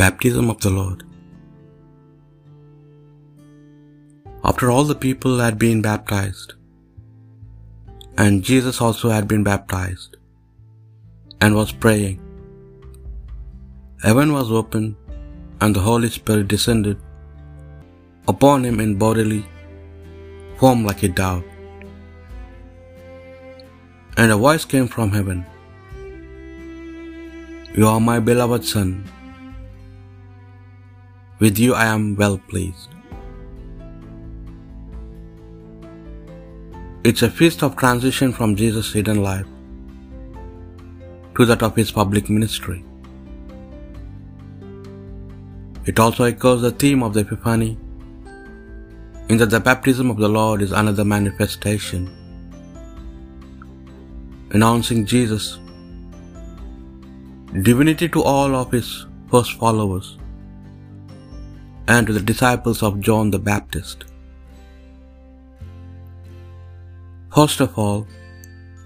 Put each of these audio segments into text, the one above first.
Baptism of the Lord. After all the people had been baptized, and Jesus also had been baptized, and was praying, heaven was opened, and the Holy Spirit descended upon him in bodily form like a dove. And a voice came from heaven You are my beloved Son. With you I am well pleased. It's a feast of transition from Jesus' hidden life to that of his public ministry. It also echoes the theme of the Epiphany, in that the baptism of the Lord is another manifestation, announcing Jesus' divinity to all of his first followers and to the disciples of John the Baptist. First of all,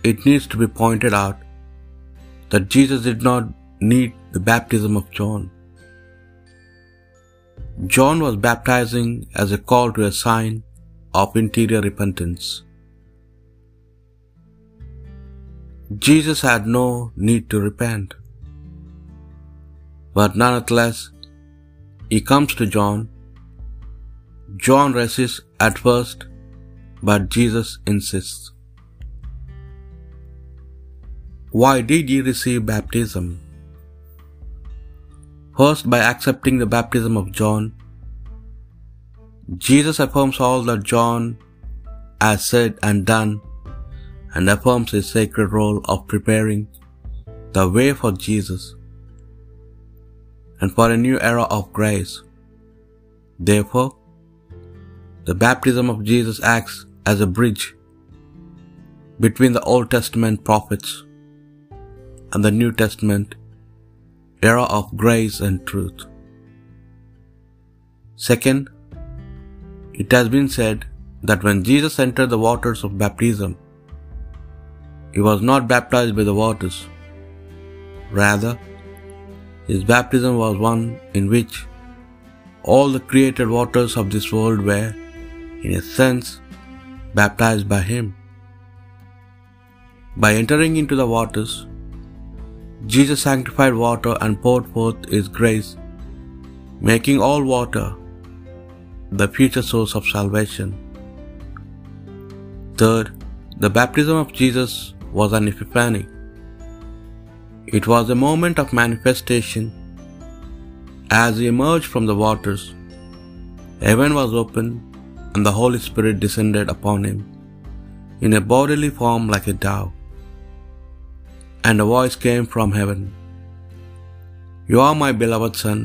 it needs to be pointed out that Jesus did not need the baptism of John. John was baptizing as a call to a sign of interior repentance. Jesus had no need to repent. But nonetheless, he comes to John. John resists at first, but Jesus insists. Why did he receive baptism? First, by accepting the baptism of John, Jesus affirms all that John has said and done and affirms his sacred role of preparing the way for Jesus and for a new era of grace. Therefore, the baptism of Jesus acts as a bridge between the Old Testament prophets and the New Testament era of grace and truth. Second, it has been said that when Jesus entered the waters of baptism, he was not baptized by the waters. Rather, his baptism was one in which all the created waters of this world were, in a sense, baptized by him. By entering into the waters, Jesus sanctified water and poured forth His grace, making all water the future source of salvation. Third, the baptism of Jesus was an epiphany. It was a moment of manifestation. As he emerged from the waters, heaven was opened and the Holy Spirit descended upon him in a bodily form like a dove. And a voice came from heaven You are my beloved Son,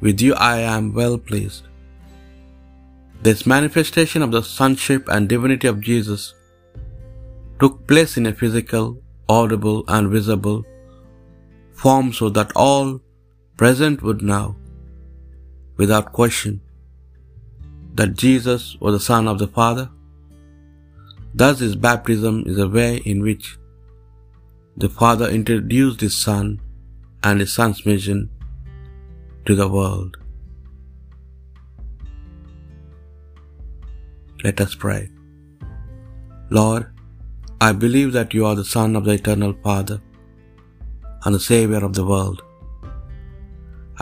with you I am well pleased. This manifestation of the sonship and divinity of Jesus took place in a physical, audible, and visible form so that all present would know, without question, that Jesus was the Son of the Father. Thus, his baptism is a way in which the Father introduced His Son and His Son's mission to the world. Let us pray. Lord, I believe that you are the Son of the Eternal Father and the Savior of the world.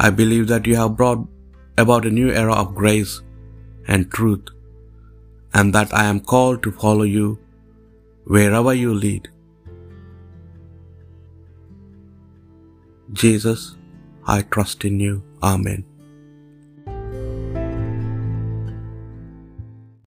I believe that you have brought about a new era of grace and truth, and that I am called to follow you wherever you lead. Jesus, I trust in you. Amen.